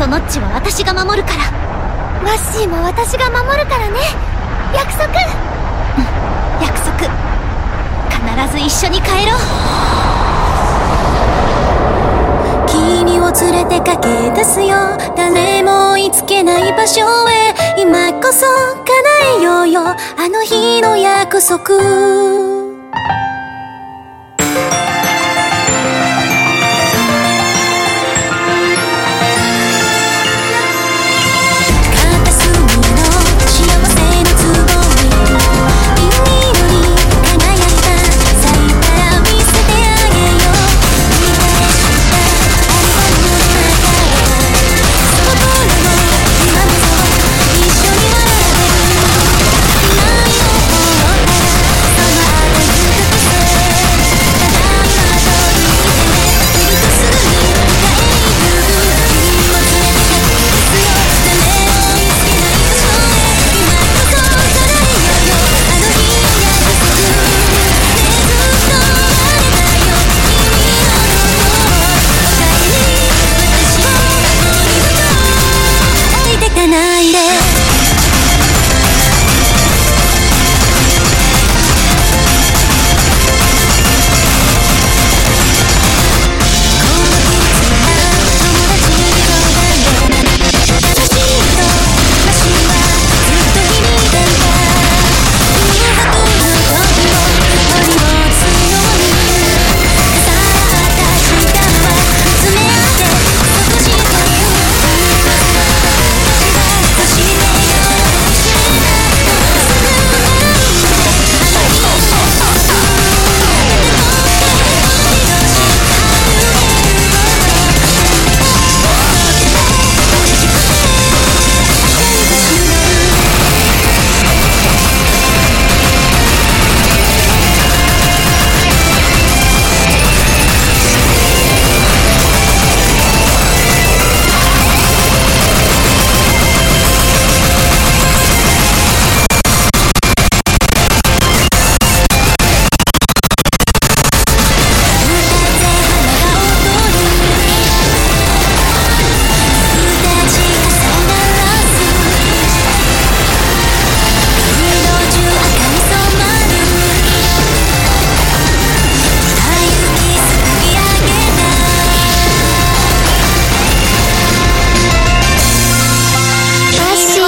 そのっは私が守るから。マッシーも私が守るからね。約束。うん約束。必ず一緒に帰ろう。君を連れて駆け出すよ。誰も追いつけない場所へ。今こそ叶えようよ。あの日の約束。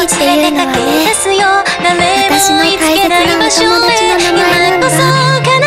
っていうのはね私の大切なお友達の名前な